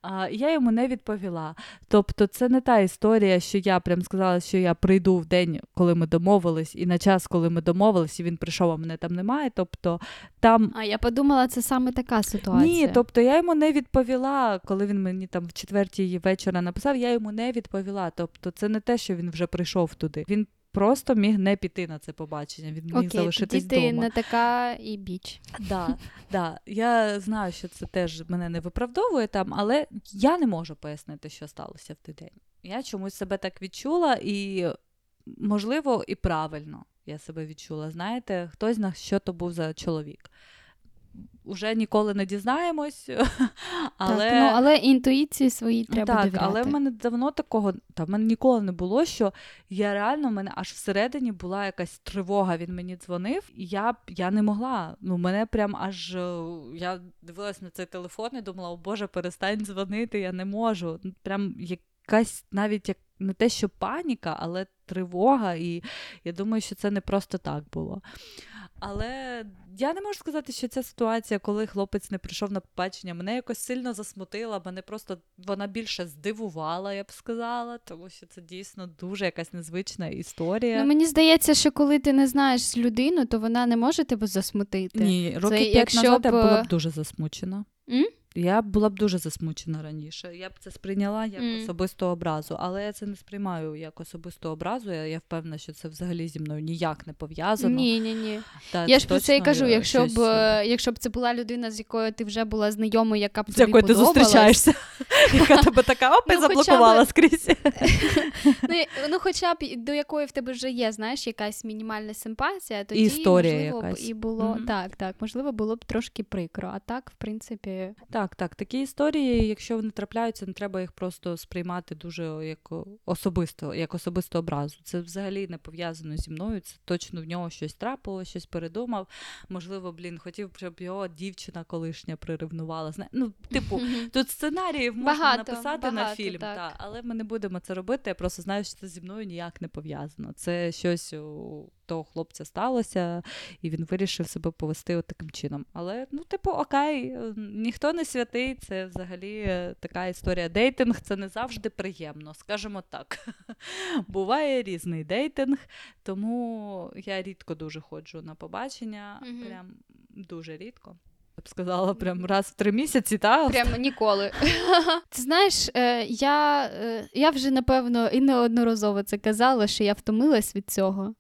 А, я йому не відповіла. Тобто, це не та історія, що я прям сказала, що я прийду в день, коли ми домовились, і на час, коли ми домовились, і він прийшов, а мене там немає. Тобто там. А я подумала, це саме така ситуація. Ні, тобто я йому не відповіла, коли він мені там в четвертій вечора написав, я йому не відповіла. Тобто, це не те, що він вже прийшов туди. Він просто міг не піти на це побачення. Він міг Окей, залишитись тоді ти вдома. не така і біч. Да, да. Я знаю, що це теж мене не виправдовує там, але я не можу пояснити, що сталося в той день. Я чомусь себе так відчула, і, можливо, і правильно я себе відчула. Знаєте, хтось знає, що то був за чоловік. Уже ніколи не дізнаємось, але, Так, ну, але інтуїції свої треба так, довіряти. але в мене давно такого, та в мене ніколи не було, що я реально в мене аж всередині була якась тривога. Він мені дзвонив, і я я не могла. Ну, мене прям аж е, я дивилась на цей телефон і думала, о Боже, перестань дзвонити, я не можу. Ну, Прям якась навіть як не те, що паніка, але тривога. І я думаю, що це не просто так було. Але я не можу сказати, що ця ситуація, коли хлопець не прийшов на побачення, мене якось сильно засмутила, мене просто вона більше здивувала, я б сказала, тому що це дійсно дуже якась незвична історія. Ну, мені здається, що коли ти не знаєш людину, то вона не може тебе засмутити. Ні, років Це п'ять якщо назад я б, була е, б дуже засмучена. М? Я була б дуже засмучена раніше. Я б це сприйняла як Мгм. особисту образу, але я це не сприймаю як особисту образу. Я, я впевнена, що це взагалі зі мною ніяк не пов'язано. Ні, ні, ні. Та, Я ж про це і кажу, якщо б, щось, е, е, якщо б це була людина, з якою ти вже була знайомою, яка б з тобі якою ти зустрічаєшся, яка тебе така опи Ну, заблокувала скрізь. Ну, ну, хоча б до якої в тебе вже є, знаєш, якась мінімальна симпатія, тоді історія можливо б і було так, так, можливо, було б трошки прикро. А так, в принципі, Так, так, такі історії, якщо вони трапляються, не треба їх просто сприймати дуже як особисто, як особисту образу. Це взагалі не пов'язано зі мною. Це точно в нього щось трапило, щось передумав. Можливо, блін, хотів, щоб його дівчина колишня приревнувала. Ну, типу, тут сценаріїв можна Багато, написати на фільм, так. та, але ми не будемо це робити. Я просто знаю, що це зі мною ніяк не пов'язано. Це щось того хлопця сталося, і він вирішив себе повести от таким чином. Але ну, типу, окей, е, ніхто не святий. Це взагалі е, така історія. Дейтинг це не завжди приємно, скажімо так. Буває різний дейтинг, тому я рідко дуже ходжу на побачення. Мгм. Прям дуже рідко. Я б сказала, прям раз в три місяці, та прямо ніколи. Ти знаєш, е, я, я вже напевно і неодноразово це казала, що я втомилась від цього.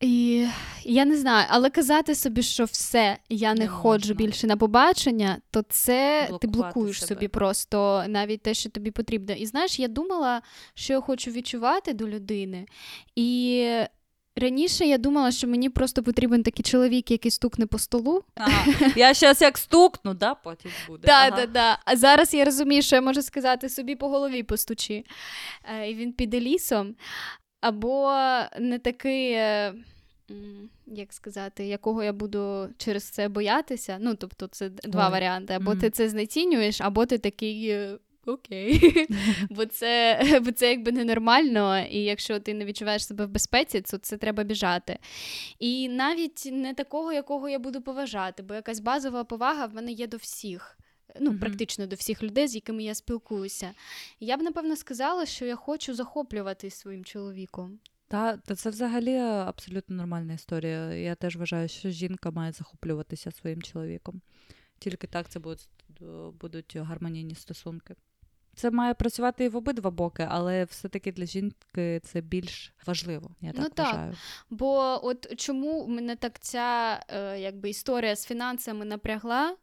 І я не знаю, але казати собі, що все, я не, Не ходжу можна. більше на побачення, то це ти блокуєш себе. собі просто навіть те, що тобі потрібно. І знаєш, я думала, що я хочу відчувати до людини. І раніше я думала, що мені просто потрібен такий чоловік, який стукне по столу. Ага. Я зараз як стукну, да, потім буде. Так, ага. так, так. А зараз я розумію, що я можу сказати собі по голові постучи. Е, І він піде лісом. Або не такий, е, як сказати, якого я буду через це боятися. Ну, тобто, це два Ой. варіанти. Або Мгм. ти це знецінюєш, або ти такий. е, Окей, бо це, бо це якби ненормально, і якщо ти не відчуваєш себе в безпеці, то це треба біжати. І навіть не такого, якого я буду поважати, бо якась базова повага в мене є до всіх. Ну, Мгм. практично до всіх людей, з якими я спілкуюся. Я б напевно сказала, що я хочу захоплюватись своїм чоловіком. Та, та це взагалі абсолютно нормальна історія. Я теж вважаю, що жінка має захоплюватися своїм чоловіком. Тільки так це будуть, будуть гармонійні стосунки. Це має працювати і в обидва боки, але все-таки для жінки це більш важливо. Я так Ну, так. Бо от чому мене так ця е, якби історія з фінансами напрягла?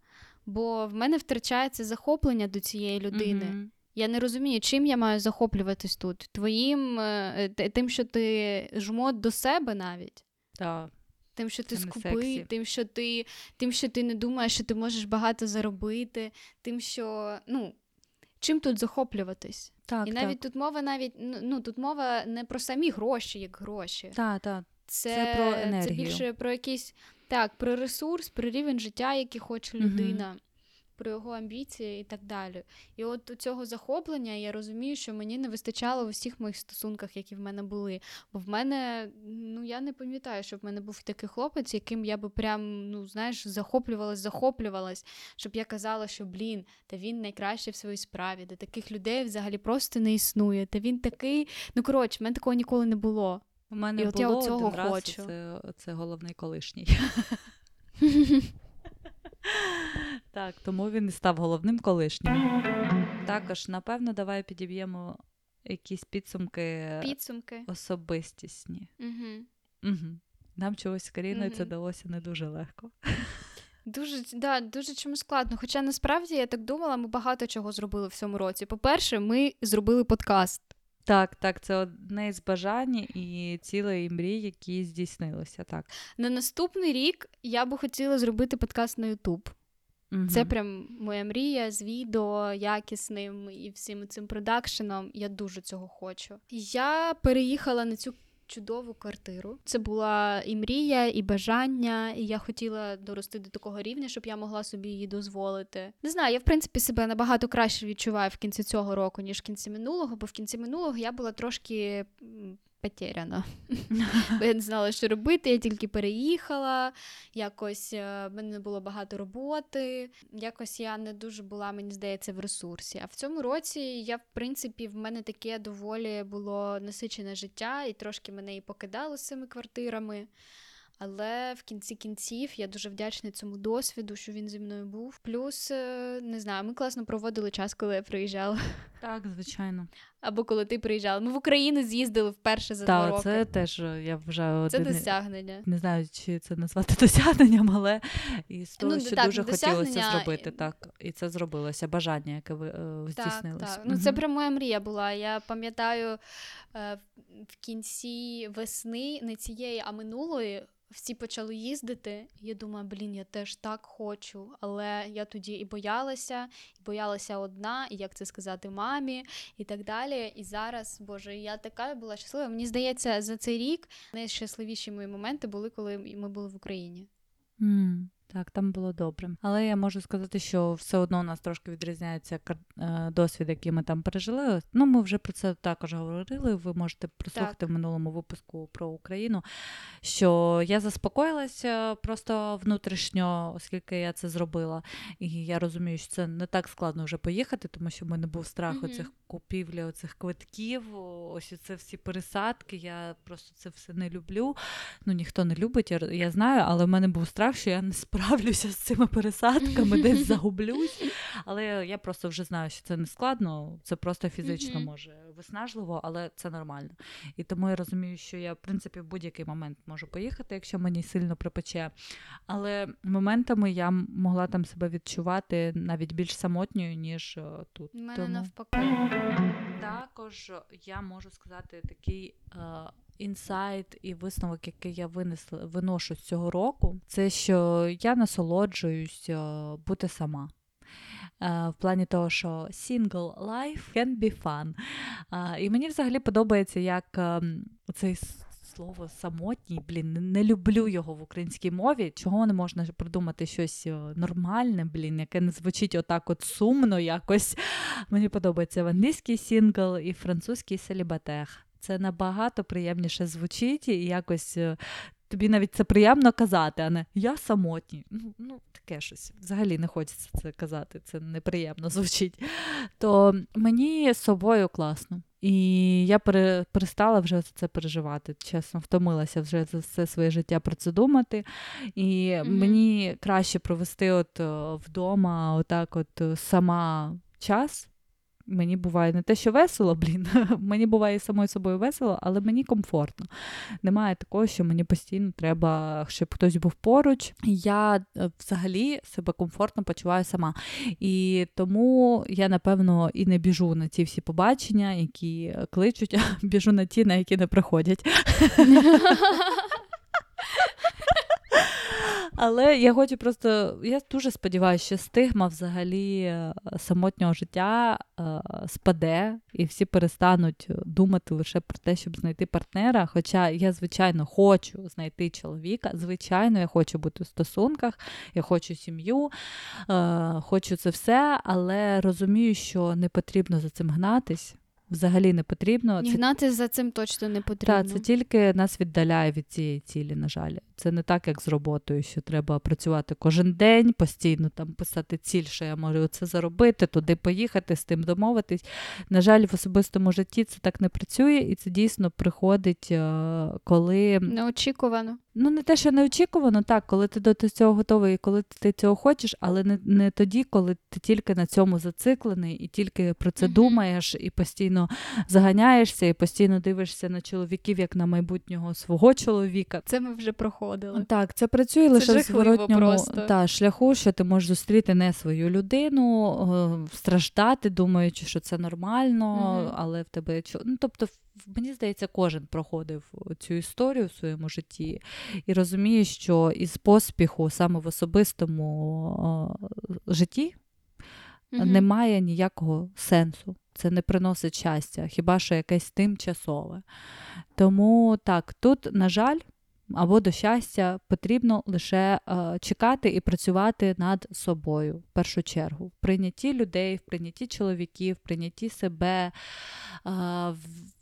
Бо в мене втрачається захоплення до цієї людини. Мгм. Я не розумію, чим я маю захоплюватись тут. Твоїм е, тим, що ти жмот до себе навіть. Та, Тим, що ти скупий, тим, що ти, тим, що ти не думаєш, що ти можеш багато заробити, тим, що ну чим тут захоплюватись? так, І навіть тут мова навіть ну, ну тут мова не про самі гроші, як гроші. так, так. Це, Це про Це більше про якийсь так, про ресурс, про рівень життя, який хоче людина, про його амбіції і так далі. І от у цього захоплення я розумію, що мені не вистачало в усіх моїх стосунках, які в мене були. Бо в мене, ну я не пам'ятаю, щоб в мене був такий хлопець, яким я би прям, ну знаєш, захоплювалась, захоплювалась, щоб я казала, що блін, та він найкращий в своїй справі, де таких людей взагалі просто не існує. Та він такий. Ну коротше, в мене такого ніколи не було. У мене І от я було один раз, хочу. Це, це головний колишній. так, тому він і став головним колишнім. Також, напевно, давай підіб'ємо якісь підсумки Підсумки. особистісні. Угу. Угу. Нам чогось з Каріною це далося не дуже легко. Дуже, да, дуже чому складно. Хоча насправді я так думала, ми багато чого зробили в цьому році. По-перше, ми зробили подкаст. Так, так, це одне із бажань і цілої мрій, які здійснилися. Так. На наступний рік я би хотіла зробити подкаст на Ютуб. Угу. Це прям моя мрія з відео якісним і всім цим продакшеном. Я дуже цього хочу. Я переїхала на цю чудову квартиру. Це була і мрія, і бажання, і я хотіла дорости до такого рівня, щоб я могла собі її дозволити. Не знаю, я в принципі себе набагато краще відчуваю в кінці цього року, ніж в кінці минулого, бо в кінці минулого я була трошки. М, потеряна. Бо я не знала, що робити, я тільки переїхала, якось е, в мене не було багато роботи, якось я не дуже була, мені здається, в ресурсі. А в цьому році я, в принципі, в мене таке доволі було насичене життя, і трошки мене і покидало з цими квартирами. Але в кінці кінців я дуже вдячна цьому досвіду, що він зі мною був. Плюс, е, не знаю, ми класно проводили час, коли я приїжджала. Так, звичайно. Або коли ти приїжджала. Ми в Україну з'їздили вперше за два роки. це теж е, я вважаю Це один... досягнення. Не знаю, чи це назвати досягненням, але і з того, Ну, що так, дуже хотілося зробити, так. І це зробилося. Бажання, яке ви е, Так, здійснилося. так. Ну, це прям моя мрія була. Я пам'ятаю е, в кінці весни, не цієї, а минулої. Всі почали їздити, і я думаю, блін, я теж так хочу. Але я тоді і боялася, і боялася одна, і як це сказати мамі, і так далі. І зараз, Боже, я така була щаслива. Мені здається, за цей рік найщасливіші мої моменти були, коли ми були в Україні. Mm, так, там було добре. Але я можу сказати, що все одно у нас трошки відрізняється е, досвід, який ми там пережили. Ну, ми вже про це також говорили. Ви можете прослухати так. в минулому випуску про Україну. Що я заспокоїлася просто внутрішньо, оскільки я це зробила. І я розумію, що це не так складно вже поїхати, тому що в мене був страх Мгм. оцих купівлі, оцих квитків, ось це всі пересадки. Я просто це все не люблю. Ну, ніхто не любить, я, я знаю, але в мене був страх, що я не справлюся з цими пересадками, десь загублюсь. Але я просто вже знаю, що це не складно, це просто фізично може виснажливо, але це нормально. І тому я розумію, що я, в принципі, в будь-який момент можу поїхати, якщо мені сильно припече. Але моментами я могла там себе відчувати навіть більш самотньою, ніж е, тут. У мене Тому... навпаки. Також я можу сказати такий е, інсайт і висновок, який я винесла, виношу з цього року, це що я насолоджуюсь е, бути сама. Е, в плані того, що single life can be fun. Е, і мені взагалі подобається, як е, цей слово самотній, блін, не, люблю його в українській мові. Чого не можна придумати щось нормальне, блін, яке не звучить отак от сумно якось. Мені подобається в англійський сингл і французький селібатех. Це набагато приємніше звучить і якось. е, Тобі навіть це приємно казати, а не я самотній. Ну, ну таке щось. Взагалі не хочеться це казати, це неприємно звучить. То мені з собою класно. І я перестала вже це переживати. Чесно, втомилася вже за все своє життя про це думати. І Мгм. мені краще провести от е, вдома, отак, от е, сама час. Мені буває не те, що весело, блін. Мені буває самою собою весело, але мені комфортно. Немає такого, що мені постійно треба, щоб хтось був поруч. Я е, взагалі себе комфортно почуваю сама. І тому я, напевно, і не біжу на ті всі побачення, які кличуть, а біжу на ті, на які не приходять. Але я хочу просто, я дуже сподіваюся, що стигма взагалі е, самотнього життя е, спаде, і всі перестануть думати лише про те, щоб знайти партнера. Хоча я, звичайно, хочу знайти чоловіка. Звичайно, я хочу бути в стосунках, я хочу сім'ю, е, хочу це все, але розумію, що не потрібно за цим гнатись. Взагалі не потрібно. Ні, Це гнати за цим точно не потрібно. так, це тільки нас віддаляє від цієї цілі, на жаль. Це не так, як з роботою, що треба працювати кожен день, постійно там писати ціль, що я можу це заробити, туди поїхати, з тим домовитись. На жаль, в особистому житті це так не працює, і це дійсно приходить, е, коли Неочікувано. ну не те, що неочікувано, так, коли ти до цього готовий, і коли ти цього хочеш, але не, не тоді, коли ти тільки на цьому зациклений і тільки про це Мгм. думаєш, і постійно заганяєшся, і постійно дивишся на чоловіків як на майбутнього свого чоловіка. Це ми вже проходили. Так, це працює лише в зворотньому та, шляху, що ти можеш зустріти не свою людину, е, страждати, думаючи, що це нормально, Мгм. але в тебе ну, тобто, мені здається, кожен проходив цю історію в своєму житті і розуміє, що із поспіху саме в особистому е, житті Мгм. немає ніякого сенсу. Це не приносить щастя, хіба що якесь тимчасове. Тому так, тут, на жаль, або до щастя потрібно лише е, чекати і працювати над собою в першу чергу. В прийнятті людей, в прийнятті чоловіків, в прийнятті себе, е,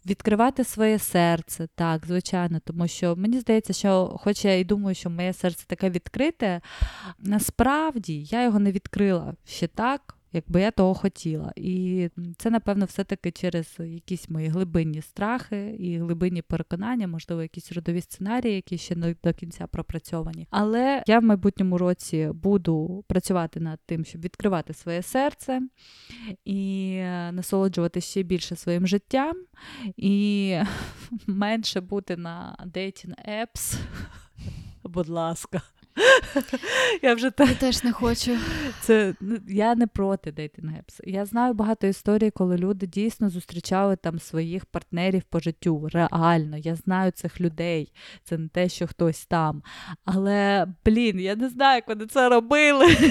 Відкривати своє серце, так, звичайно, тому що мені здається, що, хоч я і думаю, що моє серце таке відкрите, насправді я його не відкрила ще так, якби я того хотіла. І це, напевно, все-таки через якісь мої глибинні страхи і глибинні переконання, можливо, якісь родові сценарії, які ще не до кінця пропрацьовані. Але я в майбутньому році буду працювати над тим, щоб відкривати своє серце і насолоджувати ще більше своїм життям, і менше бути на dating apps. Будь ласка. Я вже Я теж не хочу. Це ну, Я не проти дейтинг епс. Я знаю багато історій, коли люди дійсно зустрічали там своїх партнерів по життю. Реально, я знаю цих людей. Це не те, що хтось там. Але, блін, я не знаю, як вони це робили.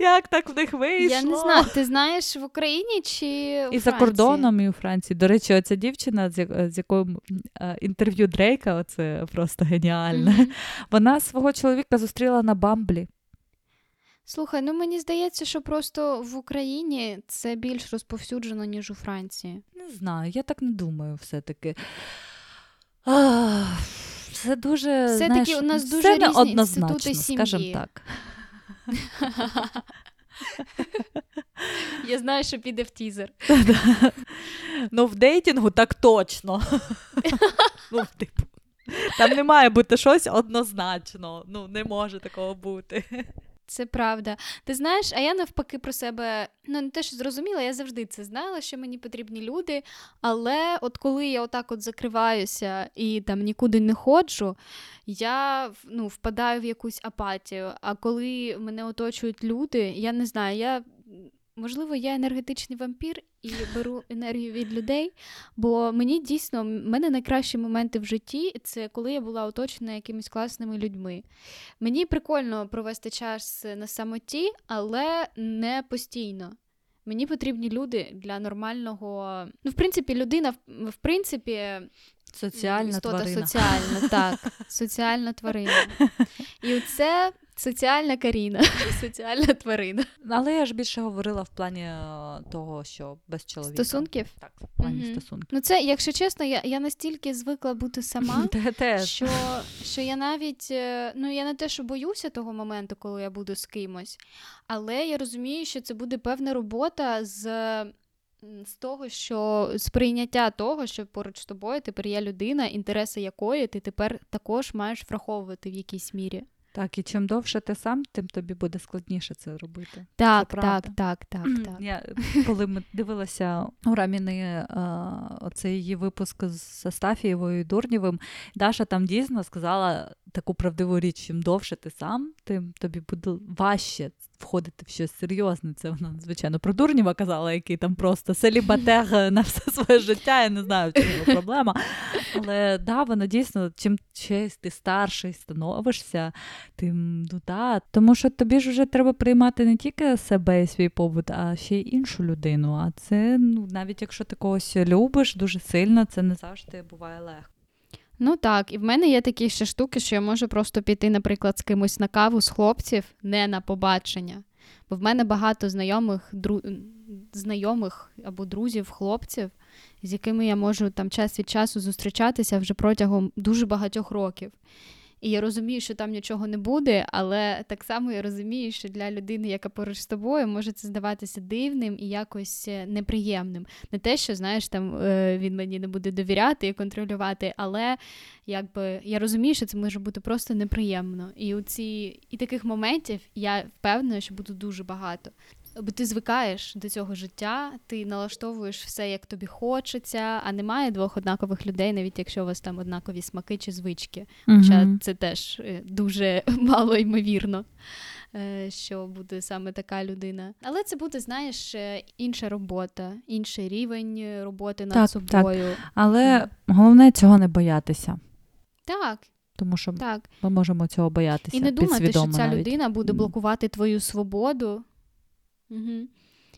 Як так в них вийшло? Я не знаю. Ти знаєш в Україні чи у і за кордоном, і у Франції. До речі, оця дівчина, з якою е, інтерв'ю Дрейка, оце просто геніальне. Вона свого чоловіка зустріла на Бамблі. Слухай, ну мені здається, що просто в Україні це більш розповсюджено, ніж у Франції. Не знаю, я так не думаю, все-таки. Це дуже все-таки знаєш, у нас дуже різні неоднозначно, інститути сім'ї. скажімо так. Я знаю, що піде в тізер. Ну, в дейтингу так точно. Ну, типу. Там не має бути щось однозначно. Ну, не може такого бути. Це правда. Ти знаєш, а я навпаки про себе ну не те, що зрозуміла, я завжди це знала, що мені потрібні люди. Але от коли я отак от закриваюся і там нікуди не ходжу, я ну, впадаю в якусь апатію. А коли мене оточують люди, я не знаю, я можливо, я енергетичний вампір і беру енергію від людей, бо мені дійсно в мене найкращі моменти в житті це коли я була оточена якимись класними людьми. Мені прикольно провести час на самоті, але не постійно. Мені потрібні люди для нормального. Ну, в принципі, людина в принципі. Соціальна істота тварина. соціальна, так, соціальна тварина. І це Соціальна Каріна, соціальна тварина. Але я ж більше говорила в плані е, того, що без чоловіка. Стосунків? Так, в плані mm стосунків. Ну, це, якщо чесно, я я настільки звикла бути сама, що що я навіть е, ну я не те, що боюся того моменту, коли я буду з кимось, але я розумію, що це буде певна робота з. З того, що сприйняття того, що поруч з тобою тепер є людина, інтереси якої ти тепер також маєш враховувати в якійсь мірі. Так, і чим довше ти сам, тим тобі буде складніше це робити. Так, це так, так, так, так. Я, Коли ми дивилися у Раміни е, оцей її випуск з Астафієвою і Дурнєвим, Даша там дійсно сказала таку правдиву річ, чим довше ти сам, тим тобі буде важче входити в щось серйозне. Це вона, звичайно, про Дурнєва казала, який там просто селібатег на все своє життя. Я не знаю, в чому проблема. Але да, вона дійсно, чим честь ти старший становишся, тим ну да. Тому що тобі ж вже треба приймати не тільки себе і свій побут, а ще й іншу людину. А це ну навіть якщо ти когось любиш дуже сильно, це не завжди буває легко. Ну так, і в мене є такі ще штуки, що я можу просто піти, наприклад, з кимось на каву з хлопців, не на побачення. Бо в мене багато знайомих дру... знайомих або друзів, хлопців, з якими я можу там час від часу зустрічатися вже протягом дуже багатьох років. І я розумію, що там нічого не буде, але так само я розумію, що для людини, яка поруч з тобою, може це здаватися дивним і якось е, неприємним. Не те, що знаєш, там е, він мені не буде довіряти і контролювати, але якби я розумію, що це може бути просто неприємно. І у ці і таких моментів я впевнена, що буде дуже багато. Бо ти звикаєш до цього життя, ти налаштовуєш все, як тобі хочеться, а немає двох однакових людей, навіть якщо у вас там однакові смаки чи звички. Хоча uh це теж е, дуже мало ймовірно, е, що буде саме така людина. Але це буде, знаєш, е, інша робота, інший рівень роботи над так, собою. Так. Але головне цього не боятися. Так. Тому що так. ми можемо цього боятися. І не думати, що ця навіть. людина буде блокувати твою свободу. Угу.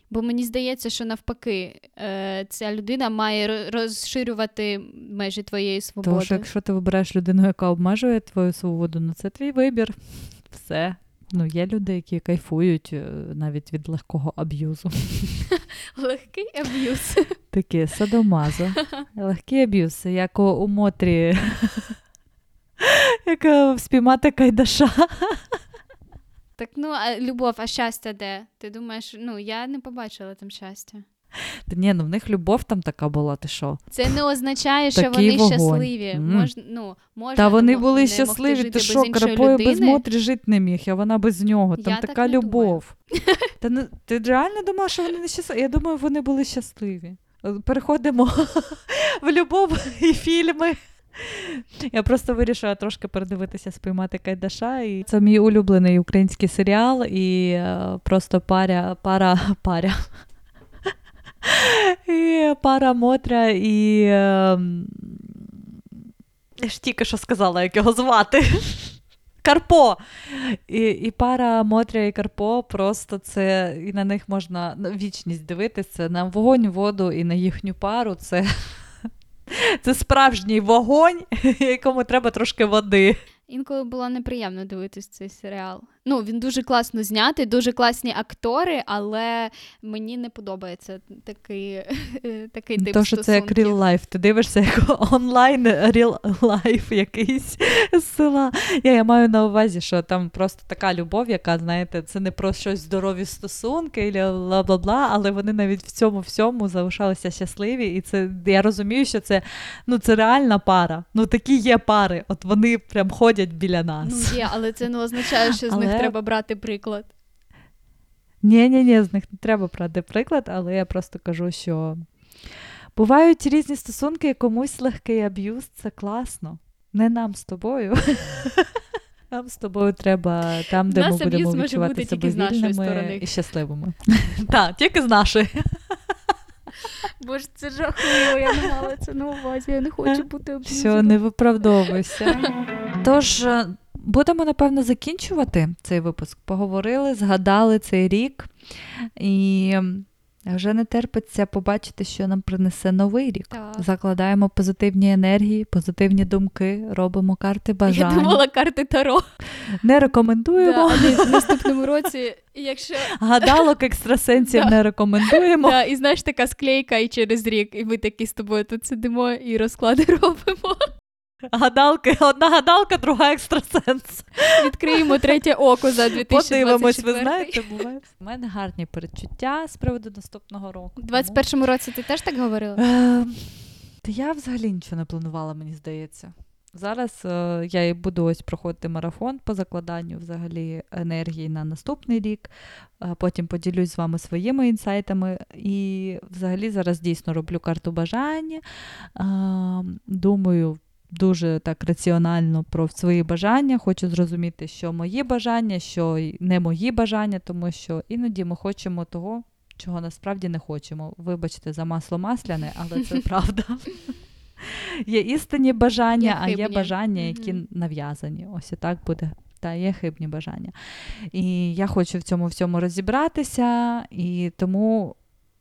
Бо мені здається, що навпаки, е, ця людина має розширювати межі твоєї свободи. Тому що якщо ти вибираєш людину, яка обмежує твою свободу, ну це твій вибір. Все. Ну, є люди, які кайфують е, навіть від легкого аб'юзу. Легкий аб'юз. Такі садомазо. Легкий аб'юз, як у, Мотрі. Як спіймати кайдаша. Так ну, а любов, а щастя де? Ти думаєш, ну я не побачила там щастя. Та ні, ну в них любов там така була, ти що? Це не означає, що Такий вони вогонь. щасливі. М. Мож, ну, можна Та вони не мо- були не щасливі, ти що, іншої крапою без людини. Мотрі жити не міг, а вона без нього. Там Я так така не любов. Та не, ти реально думала, що вони не щасливі? Я думаю, вони були щасливі. Переходимо в любов і фільми. Я просто вирішила трошки передивитися спіймати Кайдаша. І це мій улюблений український серіал, і е, просто паря, пара, паря. І пара Мотря і. е, Я ж тільки що сказала, як його звати. Карпо. І, і пара Мотря і Карпо просто це, і на них можна вічність дивитися, на вогонь, воду і на їхню пару. Це, це справжній вогонь, якому треба трошки води. Інколи було неприємно дивитись цей серіал. Ну, він дуже класно знятий, дуже класні актори, але мені не подобається такий, такий тип То, що це як стосунків. real life. Ти дивишся як онлайн real life якийсь з села. Я, я маю на увазі, що там просто така любов, яка, знаєте, це не про щось здорові стосунки, бла бла бла, але вони навіть в цьому всьому залишалися щасливі. І це я розумію, що це, ну, це реальна пара. Ну такі є пари. От вони прям ходять біля нас. Ну, є, але це не означає, що з них Але- треба брати приклад. Ні, ні, ні, з них не треба брати приклад, але я просто кажу, що бувають різні стосунки, комусь легкий аб'юз це класно. Не нам з тобою. Нам з тобою треба там, де Нас ми будемо відчувати себе вільними і щасливими. Так, тільки з нашої. Боже, це жахливо, я не мала це на увазі, я не хочу бути Все, не виправдовуйся. Тож е, будемо напевно закінчувати цей випуск. Поговорили, згадали цей рік, і вже не терпиться побачити, що нам принесе новий рік. Так. Закладаємо позитивні енергії, позитивні думки, робимо карти Я думала карти Таро. Не рекомендуємо. але в наступному році, якщо Гадалок екстрасенсів Да. не рекомендуємо. да, і знаєш, така склейка, і через рік, і ми такі з тобою тут сидимо і розклади робимо. Гадалки, одна гадалка, друга екстрасенс. Відкриємо третє око за 2024. Подивимось, ви знаєте, буває. У мене гарні передчуття з приводу наступного року. У 21-му році ти теж так говорила? Е, Та я взагалі нічого не планувала, мені здається. Зараз е, я і буду ось проходити марафон по закладанню взагалі енергії на наступний рік. Е, потім поділюсь з вами своїми інсайтами. І взагалі зараз дійсно роблю карту бажання. Е, думаю. Дуже так раціонально про свої бажання. Хочу зрозуміти, що мої бажання, що не мої бажання, тому що іноді ми хочемо того, чого насправді не хочемо. Вибачте за масло масляне, але це правда. Є істинні бажання, а є бажання, які нав'язані. Ось і так буде. Та є хибні бажання. І я хочу в цьому всьому розібратися, і тому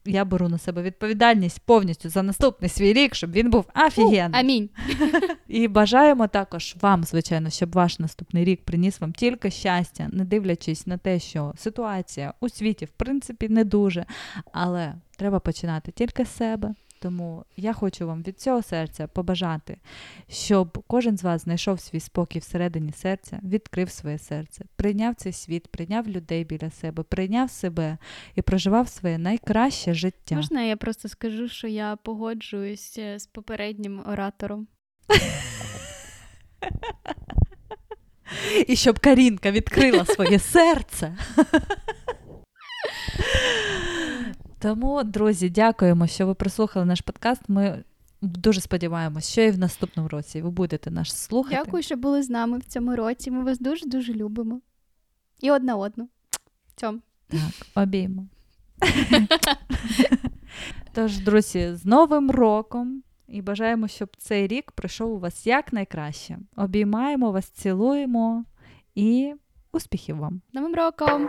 я беру на себе відповідальність повністю за наступний свій рік, щоб він був офігенний. Амінь. І бажаємо також вам, звичайно, щоб ваш наступний рік приніс вам тільки щастя, не дивлячись на те, що ситуація у світі, в принципі, не дуже. Але треба починати тільки з себе. Тому я хочу вам від цього серця побажати, щоб кожен з вас знайшов свій спокій всередині серця, відкрив своє серце, прийняв цей світ, прийняв людей біля себе, прийняв себе і проживав своє найкраще життя. Можна я просто скажу, що я погоджуюсь е, з попереднім оратором. І щоб Карінка відкрила своє серце. Тому, друзі, дякуємо, що ви прослухали наш подкаст. Ми дуже сподіваємося, що і в наступному році ви будете нас слухати. Дякую, що були з нами в цьому році. Ми вас дуже дуже любимо. І одна одну. Цьом. Так, обіймо. Тож, друзі, з Новим роком і бажаємо, щоб цей рік пройшов у вас якнайкраще. Обіймаємо вас, цілуємо і успіхів вам! Новим роком!